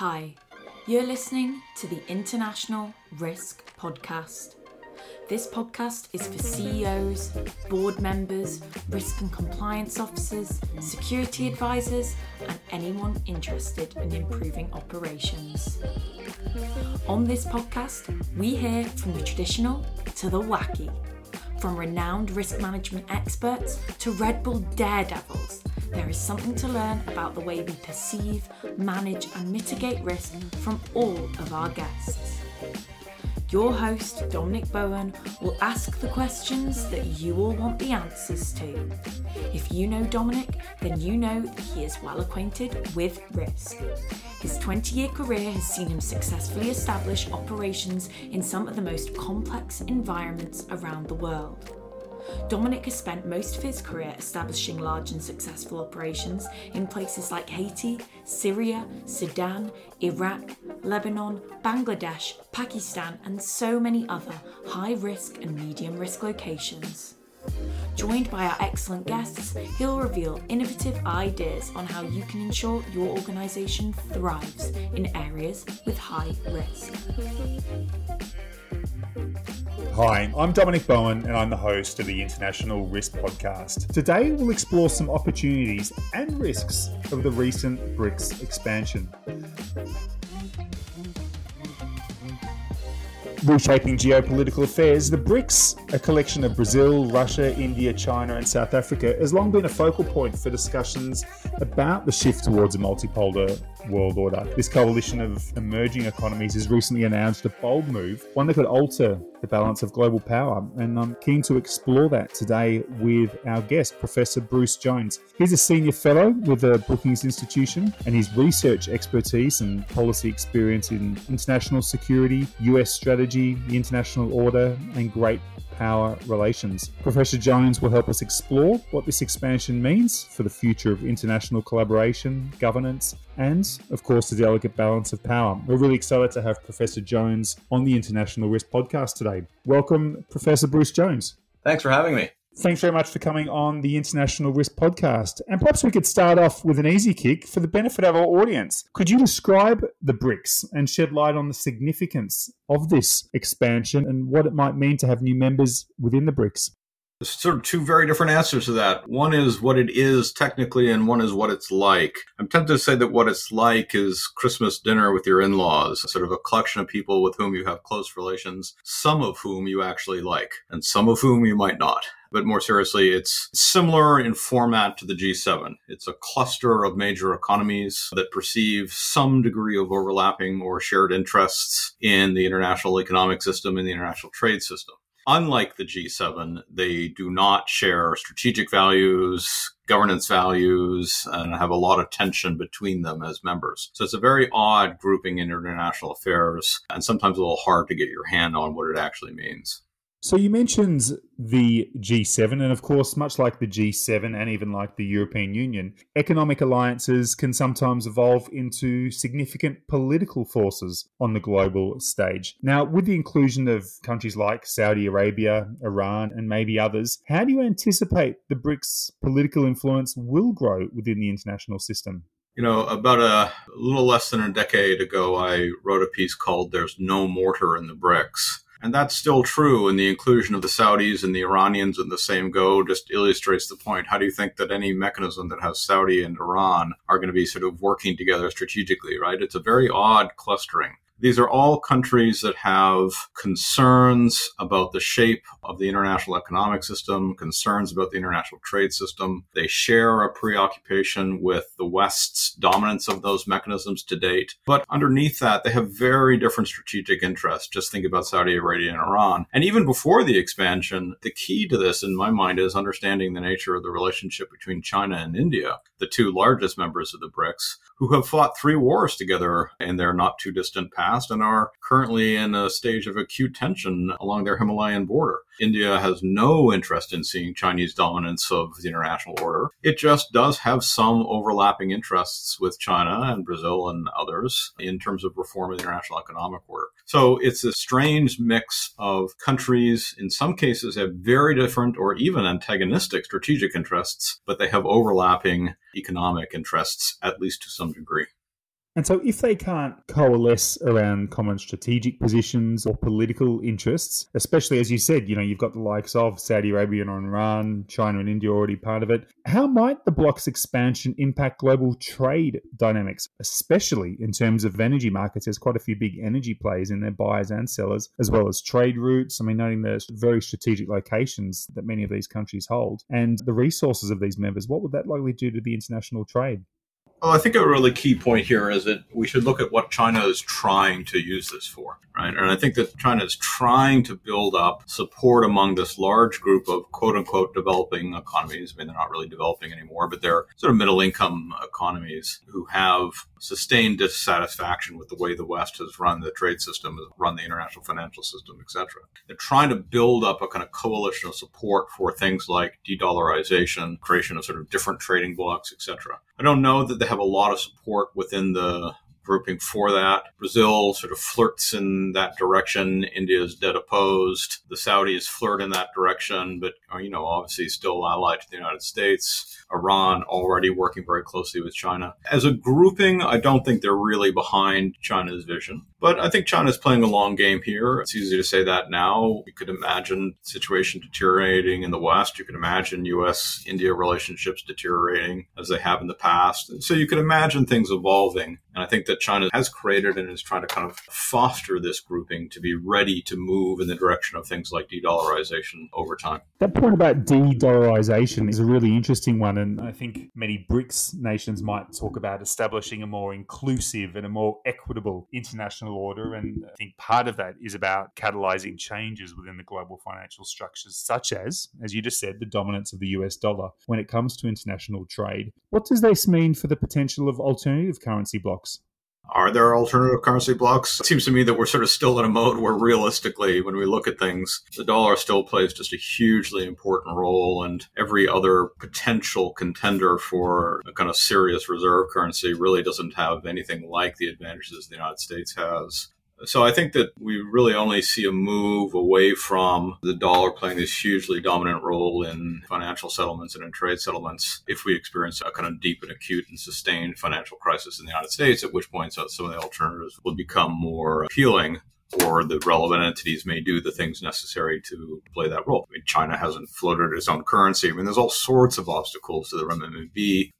Hi, you're listening to the International Risk Podcast. This podcast is for CEOs, board members, risk and compliance officers, security advisors, and anyone interested in improving operations. On this podcast, we hear from the traditional to the wacky, from renowned risk management experts to Red Bull daredevils. There is something to learn about the way we perceive, manage, and mitigate risk from all of our guests. Your host, Dominic Bowen, will ask the questions that you all want the answers to. If you know Dominic, then you know that he is well acquainted with risk. His 20 year career has seen him successfully establish operations in some of the most complex environments around the world. Dominic has spent most of his career establishing large and successful operations in places like Haiti, Syria, Sudan, Iraq, Lebanon, Bangladesh, Pakistan, and so many other high risk and medium risk locations. Joined by our excellent guests, he'll reveal innovative ideas on how you can ensure your organisation thrives in areas with high risk. Hi, I'm Dominic Bowen and I'm the host of the International Risk Podcast. Today we'll explore some opportunities and risks of the recent BRICS expansion. Reshaping geopolitical affairs, the BRICS, a collection of Brazil, Russia, India, China, and South Africa, has long been a focal point for discussions about the shift towards a multipolar world order. This coalition of emerging economies has recently announced a bold move, one that could alter the balance of global power. And I'm keen to explore that today with our guest, Professor Bruce Jones. He's a senior fellow with the Brookings Institution, and his research expertise and policy experience in international security, US strategy, the international order, and great power relations. Professor Jones will help us explore what this expansion means for the future of international collaboration, governance, and, of course, the delicate balance of power. We're really excited to have Professor Jones on the International Risk Podcast today. Welcome, Professor Bruce Jones. Thanks for having me. Thanks very much for coming on the International Risk Podcast. And perhaps we could start off with an easy kick for the benefit of our audience. Could you describe the BRICS and shed light on the significance of this expansion and what it might mean to have new members within the BRICS? Sort of two very different answers to that. One is what it is technically, and one is what it's like. I'm tempted to say that what it's like is Christmas dinner with your in laws, sort of a collection of people with whom you have close relations, some of whom you actually like, and some of whom you might not. But more seriously, it's similar in format to the G7. It's a cluster of major economies that perceive some degree of overlapping or shared interests in the international economic system and the international trade system. Unlike the G7, they do not share strategic values, governance values, and have a lot of tension between them as members. So it's a very odd grouping in international affairs and sometimes a little hard to get your hand on what it actually means. So you mentioned the G7, and of course, much like the G7 and even like the European Union, economic alliances can sometimes evolve into significant political forces on the global stage. Now, with the inclusion of countries like Saudi Arabia, Iran, and maybe others, how do you anticipate the BRICS political influence will grow within the international system? You know, about a little less than a decade ago, I wrote a piece called There's No Mortar in the BRICS and that's still true. And the inclusion of the Saudis and the Iranians in the same go just illustrates the point. How do you think that any mechanism that has Saudi and Iran are going to be sort of working together strategically, right? It's a very odd clustering. These are all countries that have concerns about the shape of the international economic system, concerns about the international trade system. They share a preoccupation with the West's dominance of those mechanisms to date. But underneath that, they have very different strategic interests. Just think about Saudi Arabia and Iran. And even before the expansion, the key to this, in my mind, is understanding the nature of the relationship between China and India, the two largest members of the BRICS, who have fought three wars together in their not too distant past and are currently in a stage of acute tension along their Himalayan border. India has no interest in seeing Chinese dominance of the international order. It just does have some overlapping interests with China and Brazil and others in terms of reform of the international economic order. So it's a strange mix of countries, in some cases, have very different or even antagonistic strategic interests, but they have overlapping economic interests, at least to some degree. And so, if they can't coalesce around common strategic positions or political interests, especially as you said, you know, you've got the likes of Saudi Arabia and Iran, China and India already part of it, how might the bloc's expansion impact global trade dynamics, especially in terms of energy markets? There's quite a few big energy players in their buyers and sellers, as well as trade routes. I mean, noting the very strategic locations that many of these countries hold and the resources of these members, what would that likely do to the international trade? Well, I think a really key point here is that we should look at what China is trying to use this for, right? And I think that China is trying to build up support among this large group of quote unquote developing economies. I mean, they're not really developing anymore, but they're sort of middle income economies who have sustained dissatisfaction with the way the West has run the trade system, run the international financial system, etc. They're trying to build up a kind of coalition of support for things like de-dollarization, creation of sort of different trading blocs, etc. I don't know that they have a lot of support within the grouping for that. Brazil sort of flirts in that direction. India is dead opposed. The Saudis flirt in that direction, but, uh, you know, obviously still allied to the United States. Iran already working very closely with China. As a grouping, I don't think they're really behind China's vision. But I think China's playing a long game here. It's easy to say that now. You could imagine situation deteriorating in the West. You can imagine US India relationships deteriorating as they have in the past. So you could imagine things evolving. And I think that China has created and is trying to kind of foster this grouping to be ready to move in the direction of things like de dollarization over time. That point about de dollarization is a really interesting one. And I think many BRICS nations might talk about establishing a more inclusive and a more equitable international order. And I think part of that is about catalyzing changes within the global financial structures, such as, as you just said, the dominance of the US dollar when it comes to international trade. What does this mean for the potential of alternative currency blocs? Are there alternative currency blocs? It seems to me that we're sort of still in a mode where realistically, when we look at things, the dollar still plays just a hugely important role, and every other potential contender for a kind of serious reserve currency really doesn't have anything like the advantages the United States has. So I think that we really only see a move away from the dollar playing this hugely dominant role in financial settlements and in trade settlements if we experience a kind of deep and acute and sustained financial crisis in the United States, at which point some of the alternatives will become more appealing or the relevant entities may do the things necessary to play that role. I mean, China hasn't floated its own currency. I mean, there's all sorts of obstacles to the renminbi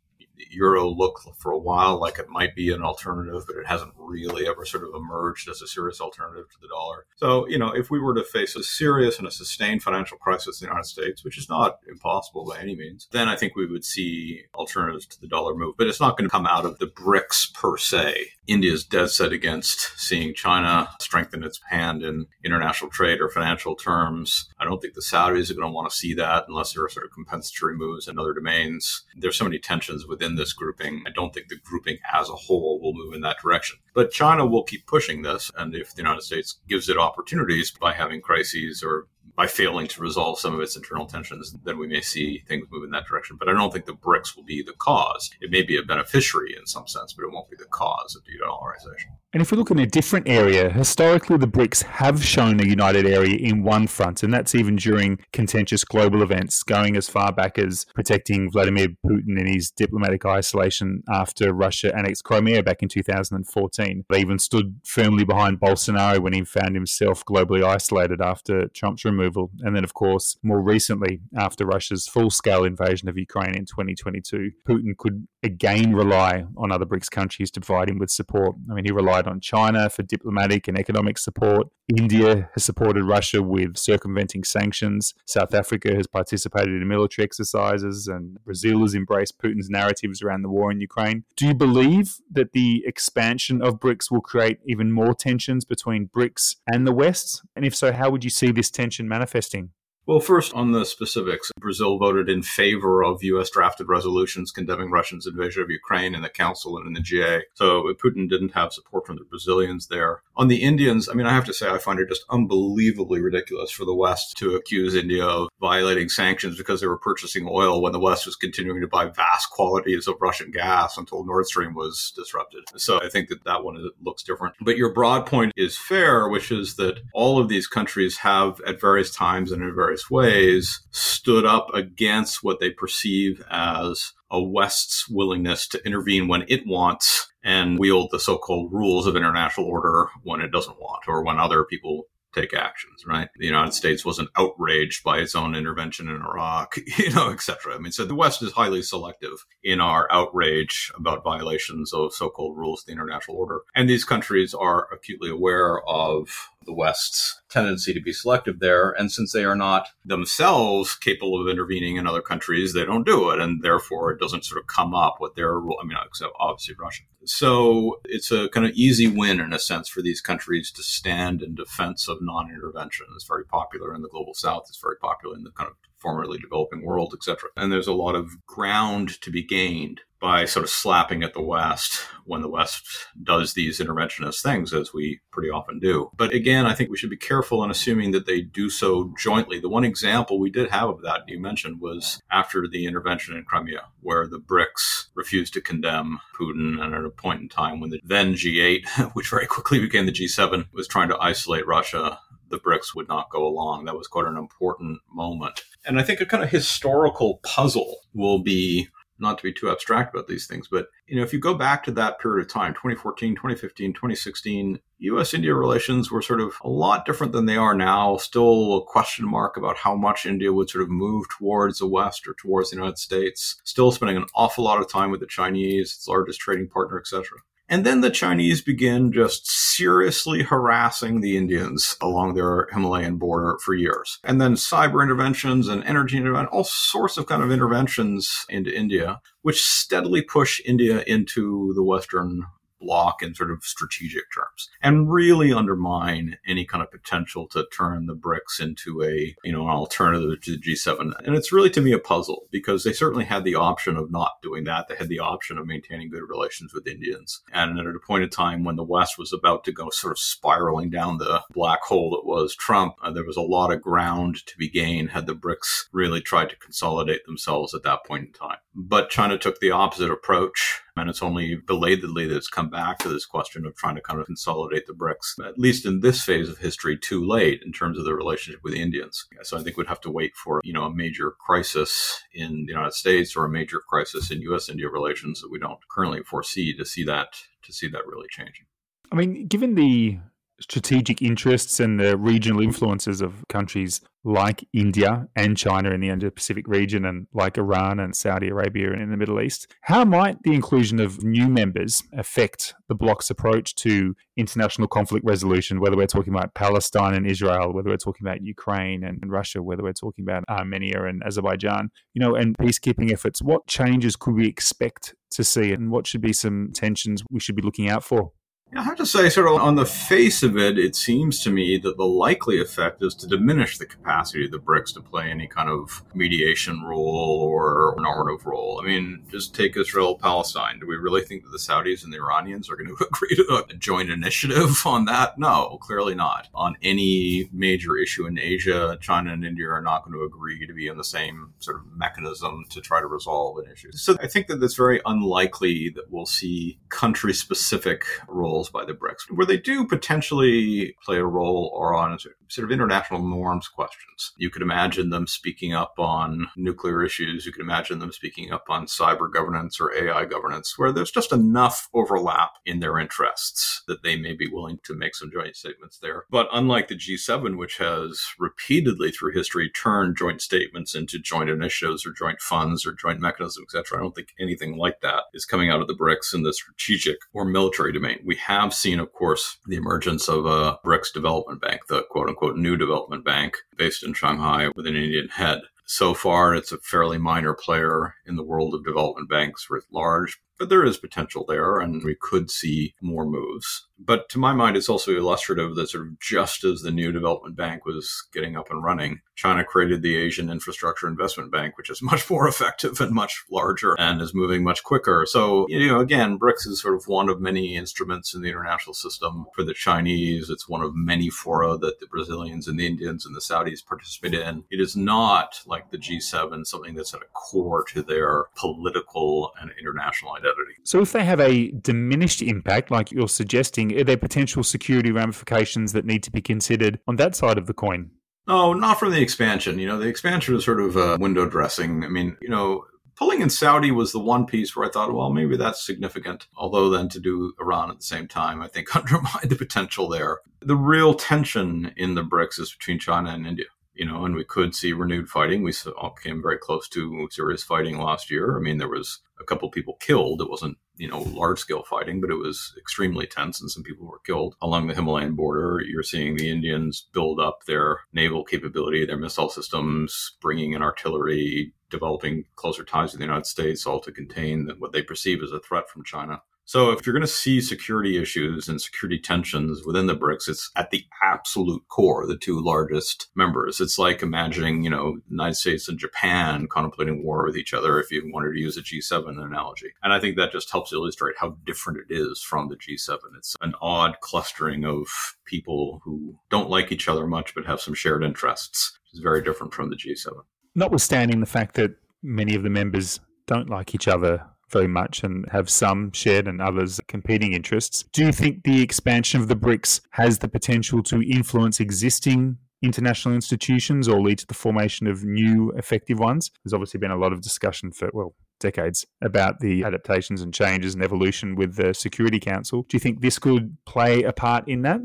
euro look for a while like it might be an alternative, but it hasn't really ever sort of emerged as a serious alternative to the dollar. So, you know, if we were to face a serious and a sustained financial crisis in the United States, which is not impossible by any means, then I think we would see alternatives to the dollar move. But it's not going to come out of the BRICS per se. India's dead set against seeing China strengthen its hand in international trade or financial terms. I don't think the Saudis are going to want to see that unless there are sort of compensatory moves in other domains. There's so many tensions within within this grouping. I don't think the grouping as a whole will move in that direction. But China will keep pushing this. And if the United States gives it opportunities by having crises or by failing to resolve some of its internal tensions, then we may see things move in that direction. But I don't think the BRICS will be the cause. It may be a beneficiary in some sense, but it won't be the cause of de-dollarization. And if we look in a different area, historically the BRICS have shown a united area in one front, and that's even during contentious global events, going as far back as protecting Vladimir Putin in his diplomatic isolation after Russia annexed Crimea back in 2014. They even stood firmly behind Bolsonaro when he found himself globally isolated after Trump's removal. And then, of course, more recently, after Russia's full scale invasion of Ukraine in 2022, Putin could again rely on other BRICS countries to provide him with support. I mean, he relied relied on China for diplomatic and economic support. India has supported Russia with circumventing sanctions. South Africa has participated in military exercises, and Brazil has embraced Putin's narratives around the war in Ukraine. Do you believe that the expansion of BRICS will create even more tensions between BRICS and the West? And if so, how would you see this tension manifesting? Well, first on the specifics, Brazil voted in favor of U.S. drafted resolutions condemning Russia's invasion of Ukraine in the Council and in the GA. So Putin didn't have support from the Brazilians there. On the Indians, I mean, I have to say, I find it just unbelievably ridiculous for the West to accuse India of violating sanctions because they were purchasing oil when the West was continuing to buy vast quantities of Russian gas until Nord Stream was disrupted. So I think that that one looks different. But your broad point is fair, which is that all of these countries have at various times and in various various ways, stood up against what they perceive as a West's willingness to intervene when it wants and wield the so-called rules of international order when it doesn't want or when other people take actions, right? The United States wasn't outraged by its own intervention in Iraq, you know, et cetera. I mean, so the West is highly selective in our outrage about violations of so-called rules of the international order. And these countries are acutely aware of the West's tendency to be selective there. And since they are not themselves capable of intervening in other countries, they don't do it. And therefore, it doesn't sort of come up with their rule. I mean, except obviously Russia. So it's a kind of easy win in a sense for these countries to stand in defense of non intervention. It's very popular in the global south, it's very popular in the kind of formerly developing world, etc. And there's a lot of ground to be gained by sort of slapping at the West when the West does these interventionist things, as we pretty often do. But again, I think we should be careful in assuming that they do so jointly. The one example we did have of that you mentioned was after the intervention in Crimea, where the BRICS refused to condemn Putin, and at a point in time when the then G8, which very quickly became the G7, was trying to isolate Russia the BRICS would not go along. That was quite an important moment. And I think a kind of historical puzzle will be not to be too abstract about these things, but you know, if you go back to that period of time, 2014, 2015, 2016, US India relations were sort of a lot different than they are now. Still a question mark about how much India would sort of move towards the West or towards the United States. Still spending an awful lot of time with the Chinese, its largest trading partner, etc. And then the Chinese begin just seriously harassing the Indians along their Himalayan border for years. And then cyber interventions and energy intervention, all sorts of kind of interventions into India, which steadily push India into the Western bloc in sort of strategic terms and really undermine any kind of potential to turn the BRICS into a, you know, an alternative to the G7. And it's really to me a puzzle because they certainly had the option of not doing that. They had the option of maintaining good relations with Indians. And at a point in time when the West was about to go sort of spiraling down the black hole that was Trump, uh, there was a lot of ground to be gained had the BRICS really tried to consolidate themselves at that point in time. But China took the opposite approach and it's only belatedly that it's come back to this question of trying to kind of consolidate the BRICS, at least in this phase of history, too late in terms of the relationship with Indians. So I think we'd have to wait for, you know, a major crisis in the United States or a major crisis in US India relations that we don't currently foresee to see that to see that really changing. I mean, given the strategic interests and the regional influences of countries like India and China in the Indo Pacific region and like Iran and Saudi Arabia and in the Middle East. How might the inclusion of new members affect the bloc's approach to international conflict resolution, whether we're talking about Palestine and Israel, whether we're talking about Ukraine and Russia, whether we're talking about Armenia and Azerbaijan, you know, and peacekeeping efforts? What changes could we expect to see and what should be some tensions we should be looking out for? I have to say, sort of on the face of it, it seems to me that the likely effect is to diminish the capacity of the BRICS to play any kind of mediation role or normative role. I mean, just take Israel Palestine. Do we really think that the Saudis and the Iranians are going to agree to a joint initiative on that? No, clearly not. On any major issue in Asia, China and India are not going to agree to be in the same sort of mechanism to try to resolve an issue. So I think that it's very unlikely that we'll see country specific roles roles by the BRICS. Where they do potentially play a role are on sort of international norms questions. You could imagine them speaking up on nuclear issues. You could imagine them speaking up on cyber governance or AI governance, where there's just enough overlap in their interests that they may be willing to make some joint statements there. But unlike the G7, which has repeatedly through history turned joint statements into joint initiatives or joint funds or joint mechanisms, etc., I don't think anything like that is coming out of the BRICS in the strategic or military domain. We have seen, of course, the emergence of a BRICS development bank, the quote unquote new development bank based in Shanghai with an Indian head. So far, it's a fairly minor player in the world of development banks writ large, but there is potential there, and we could see more moves. But to my mind, it's also illustrative that sort of just as the new development bank was getting up and running, China created the Asian Infrastructure Investment Bank, which is much more effective and much larger and is moving much quicker. So, you know, again, BRICS is sort of one of many instruments in the international system for the Chinese. It's one of many fora that the Brazilians and the Indians and the Saudis participate in. It is not like the G7, something that's at a core to their political and international identity. So, if they have a diminished impact, like you're suggesting, are there potential security ramifications that need to be considered on that side of the coin? No, not from the expansion. You know, the expansion is sort of uh, window dressing. I mean, you know, pulling in Saudi was the one piece where I thought, well, maybe that's significant. Although then to do Iran at the same time, I think undermined the potential there. The real tension in the BRICS is between China and India you know, and we could see renewed fighting. We came very close to serious fighting last year. I mean, there was a couple people killed. It wasn't, you know, large scale fighting, but it was extremely tense and some people were killed along the Himalayan border. You're seeing the Indians build up their naval capability, their missile systems, bringing in artillery, developing closer ties to the United States, all to contain what they perceive as a threat from China. So if you're going to see security issues and security tensions within the BRICS, it's at the absolute core, the two largest members. It's like imagining, you know, United States and Japan contemplating war with each other if you wanted to use a G7 analogy. And I think that just helps illustrate how different it is from the G7. It's an odd clustering of people who don't like each other much but have some shared interests, which is very different from the G7. Notwithstanding the fact that many of the members don't like each other very much and have some shared and others competing interests. Do you think the expansion of the BRICS has the potential to influence existing international institutions or lead to the formation of new effective ones? There's obviously been a lot of discussion for, well, decades about the adaptations and changes and evolution with the Security Council. Do you think this could play a part in that?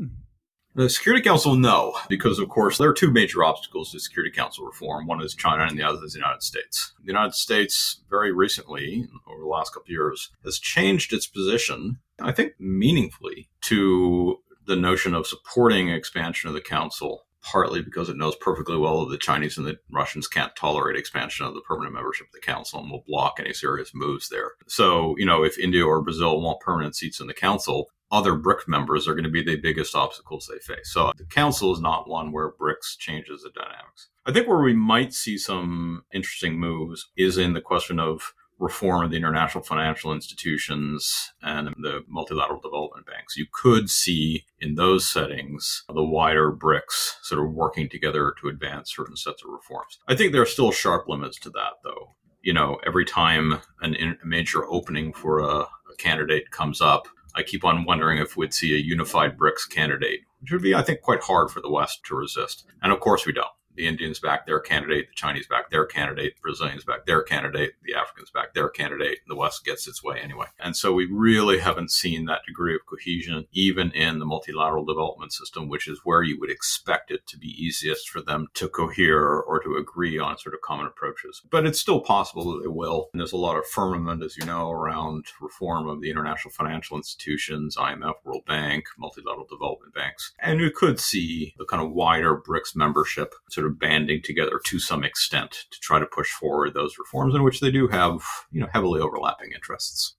The Security Council, no, because of course there are two major obstacles to Security Council reform. One is China, and the other is the United States. The United States, very recently, over the last couple of years, has changed its position, I think, meaningfully to the notion of supporting expansion of the Council partly because it knows perfectly well that the Chinese and the Russians can't tolerate expansion of the permanent membership of the council and will block any serious moves there. So, you know, if India or Brazil want permanent seats in the council, other BRIC members are going to be the biggest obstacles they face. So the council is not one where BRICS changes the dynamics. I think where we might see some interesting moves is in the question of reform of the international financial institutions and the multilateral development banks. You could see in those settings the wider BRICS sort of working together to advance certain sets of reforms. I think there are still sharp limits to that, though. You know, every time an, a major opening for a, a candidate comes up, I keep on wondering if we'd see a unified BRICS candidate, which would be, I think, quite hard for the West to resist. And of course, we don't the Indians back their candidate, the Chinese back their candidate, the Brazilians back their candidate, the Africans back their candidate, and the West gets its way anyway. And so we really haven't seen that degree of cohesion, even in the multilateral development system, which is where you would expect it to be easiest for them to cohere or to agree on sort of common approaches. But it's still possible that they will. And there's a lot of firmament, as you know, around reform of the international financial institutions, IMF, World Bank, multilateral development banks. And you could see the kind of wider BRICS membership sort banding together to some extent to try to push forward those reforms in which they do have, you know, heavily overlapping interests.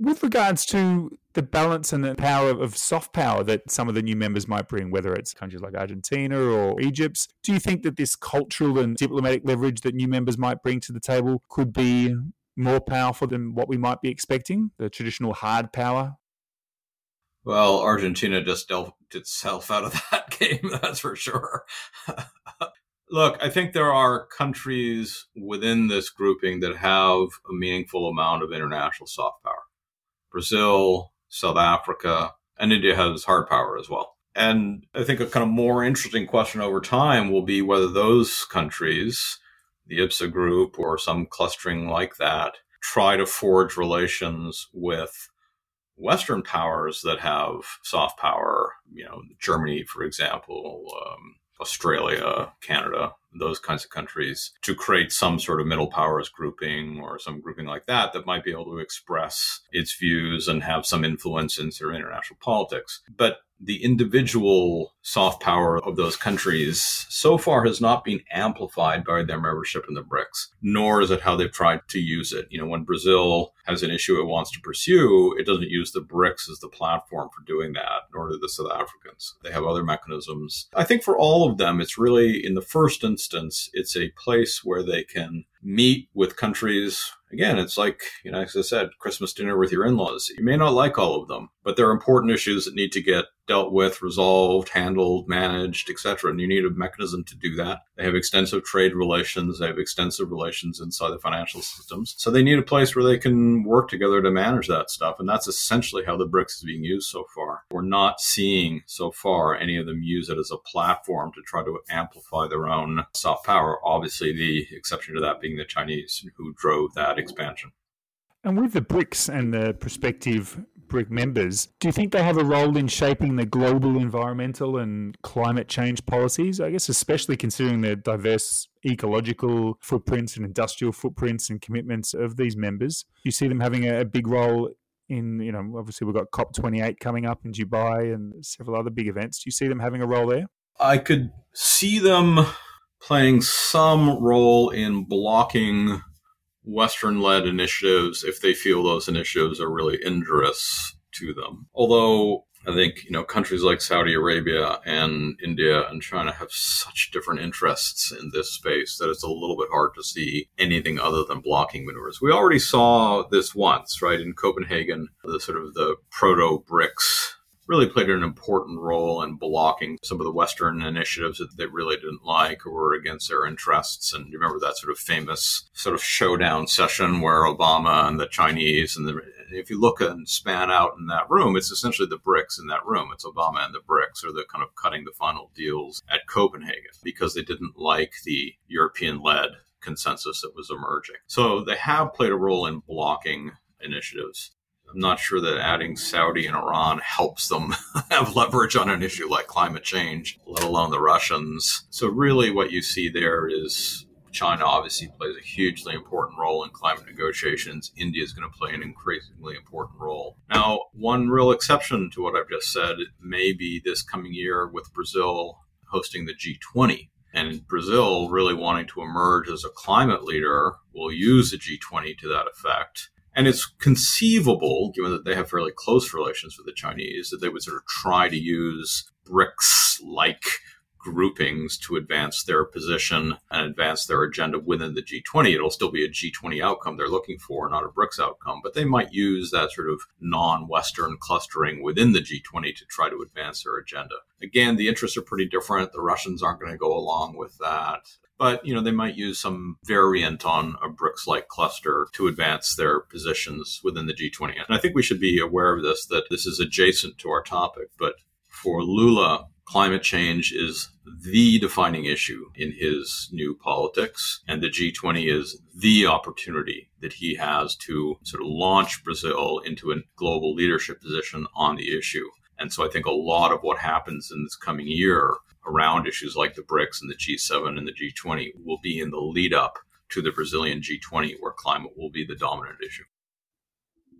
With regards to the balance and the power of soft power that some of the new members might bring, whether it's countries like Argentina or Egypt, do you think that this cultural and diplomatic leverage that new members might bring to the table could be more powerful than what we might be expecting, the traditional hard power? Well, Argentina just dealt itself out of that game, that's for sure. Look, I think there are countries within this grouping that have a meaningful amount of international soft power. Brazil, South Africa, and India has hard power as well. And I think a kind of more interesting question over time will be whether those countries, the IBSA group or some clustering like that, try to forge relations with Western powers that have soft power, you know, Germany, for example, um, Australia, Canada, those kinds of countries to create some sort of middle powers grouping or some grouping like that that might be able to express its views and have some influence in sort of international politics. But the individual soft power of those countries so far has not been amplified by their membership in the BRICS, nor is it how they've tried to use it. You know, when Brazil has an issue it wants to pursue, it doesn't use the BRICS as the platform for doing that, nor do the South Africans. They have other mechanisms. I think for all of them, it's really, in the first instance, it's a place where they can meet with countries. Again, it's like, you know, as I said, Christmas dinner with your in laws. You may not like all of them, but there are important issues that need to get dealt with, resolved, handled, managed, etc. And you need a mechanism to do that. They have extensive trade relations. They have extensive relations inside the financial systems. So they need a place where they can work together to manage that stuff. And that's essentially how the BRICS is being used so far. We're not seeing so far any of them use it as a platform to try to amplify their own soft power. Obviously, the exception to that being the Chinese who drove that expansion. And with the BRICS and the prospective BRIC members, do you think they have a role in shaping the global environmental and climate change policies? I guess, especially considering the diverse ecological footprints and industrial footprints and commitments of these members. Do you see them having a, big role in, you know, obviously we've got COP28 coming up in Dubai and several other big events. Do you see them having a role there? I could see them playing some role in blocking Western led initiatives if they feel those initiatives are really injurious to them. Although I think, you know, countries like Saudi Arabia and India and China have such different interests in this space that it's a little bit hard to see anything other than blocking maneuvers. We already saw this once, right, in Copenhagen, the sort of the proto BRICS really played an important role in blocking some of the Western initiatives that they really didn't like or were against their interests. And you remember that sort of famous sort of showdown session where Obama and the Chinese and the if you look and span out in that room, it's essentially the BRICS in that room. It's Obama and the BRICS are the kind of cutting the final deals at Copenhagen because they didn't like the European led consensus that was emerging. So they have played a role in blocking initiatives. I'm not sure that adding Saudi and Iran helps them have leverage on an issue like climate change, let alone the Russians. So, really, what you see there is China obviously plays a hugely important role in climate negotiations. India is going to play an increasingly important role. Now, one real exception to what I've just said may be this coming year with Brazil hosting the G20. And Brazil really wanting to emerge as a climate leader will use the G20 to that effect. And it's conceivable, given that they have fairly close relations with the Chinese, that they would sort of try to use BRICS like groupings to advance their position and advance their agenda within the G20. It'll still be a G20 outcome they're looking for, not a BRICS outcome, but they might use that sort of non Western clustering within the G20 to try to advance their agenda. Again, the interests are pretty different. The Russians aren't going to go along with that but you know they might use some variant on a BRICS-like cluster to advance their positions within the G20. And I think we should be aware of this that this is adjacent to our topic, but for Lula, climate change is the defining issue in his new politics, and the G20 is the opportunity that he has to sort of launch Brazil into a global leadership position on the issue. And so I think a lot of what happens in this coming year around issues like the BRICS and the G7 and the G20 will be in the lead up to the Brazilian G20, where climate will be the dominant issue.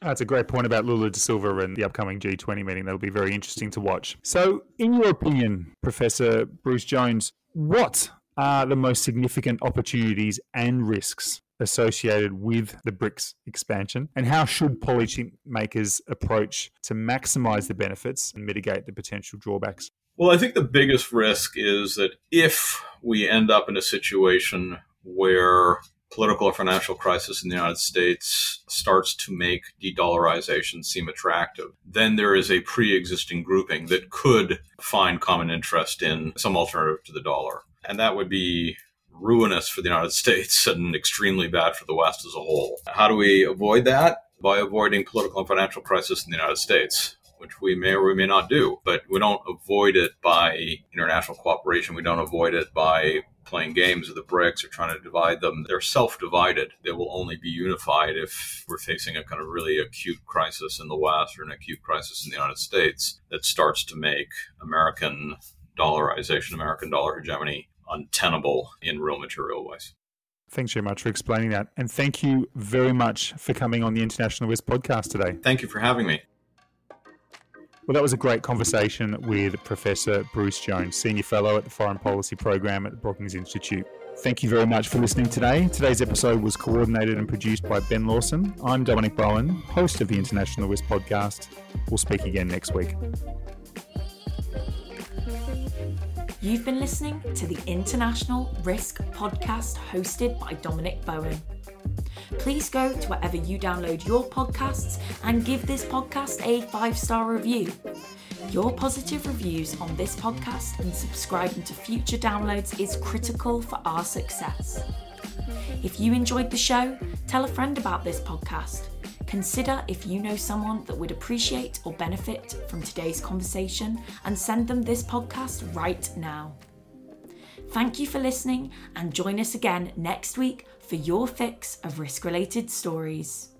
Ah, That's a great point about Lula da Silva and the upcoming G20 meeting. That'll be very interesting to watch. So, in your opinion, Professor Bruce Jones, what are the most significant opportunities and risks associated with the BRICS expansion? And how should policymakers approach to maximize the benefits and mitigate the potential drawbacks? Well, I think the biggest risk is that if we end up in a situation where political or financial crisis in the United States starts to make de-dollarization seem attractive, then there is a pre-existing grouping that could find common interest in some alternative to the dollar. And that would be ruinous for the United States and extremely bad for the West as a whole. How do we avoid that? By avoiding political and financial crisis in the United States which we may or we may not do, but we don't avoid it by international cooperation. We don't avoid it by playing games with the BRICS or trying to divide them. They're self divided. They will only be unified if we're facing a kind of really acute crisis in the West or an acute crisis in the United States that starts to make American dollarization, American dollar hegemony untenable in real material ways. Thanks very much for explaining that. And thank you very much for coming on the International Risk podcast today. Thank you for having me. Well, that was a great conversation with Professor Bruce Jones, Senior Fellow at the Foreign Policy Program at the Brookings Institute. Thank you very much for listening today. Today's episode was coordinated and produced by Ben Lawson. I'm Dominic Bowen, host of the International Risk Podcast. We'll speak again next week. You've been listening to the International Risk Podcast hosted by Dominic Bowen please go to wherever you download your podcasts and give this podcast a five star review. Your positive reviews on this podcast and subscribing to future downloads is critical for our success. If you enjoyed the show, tell a friend about this podcast. Consider if you know someone that would appreciate or benefit from today's conversation and send them this podcast right now. Thank you for listening and join us again next week for your fix of risk related stories.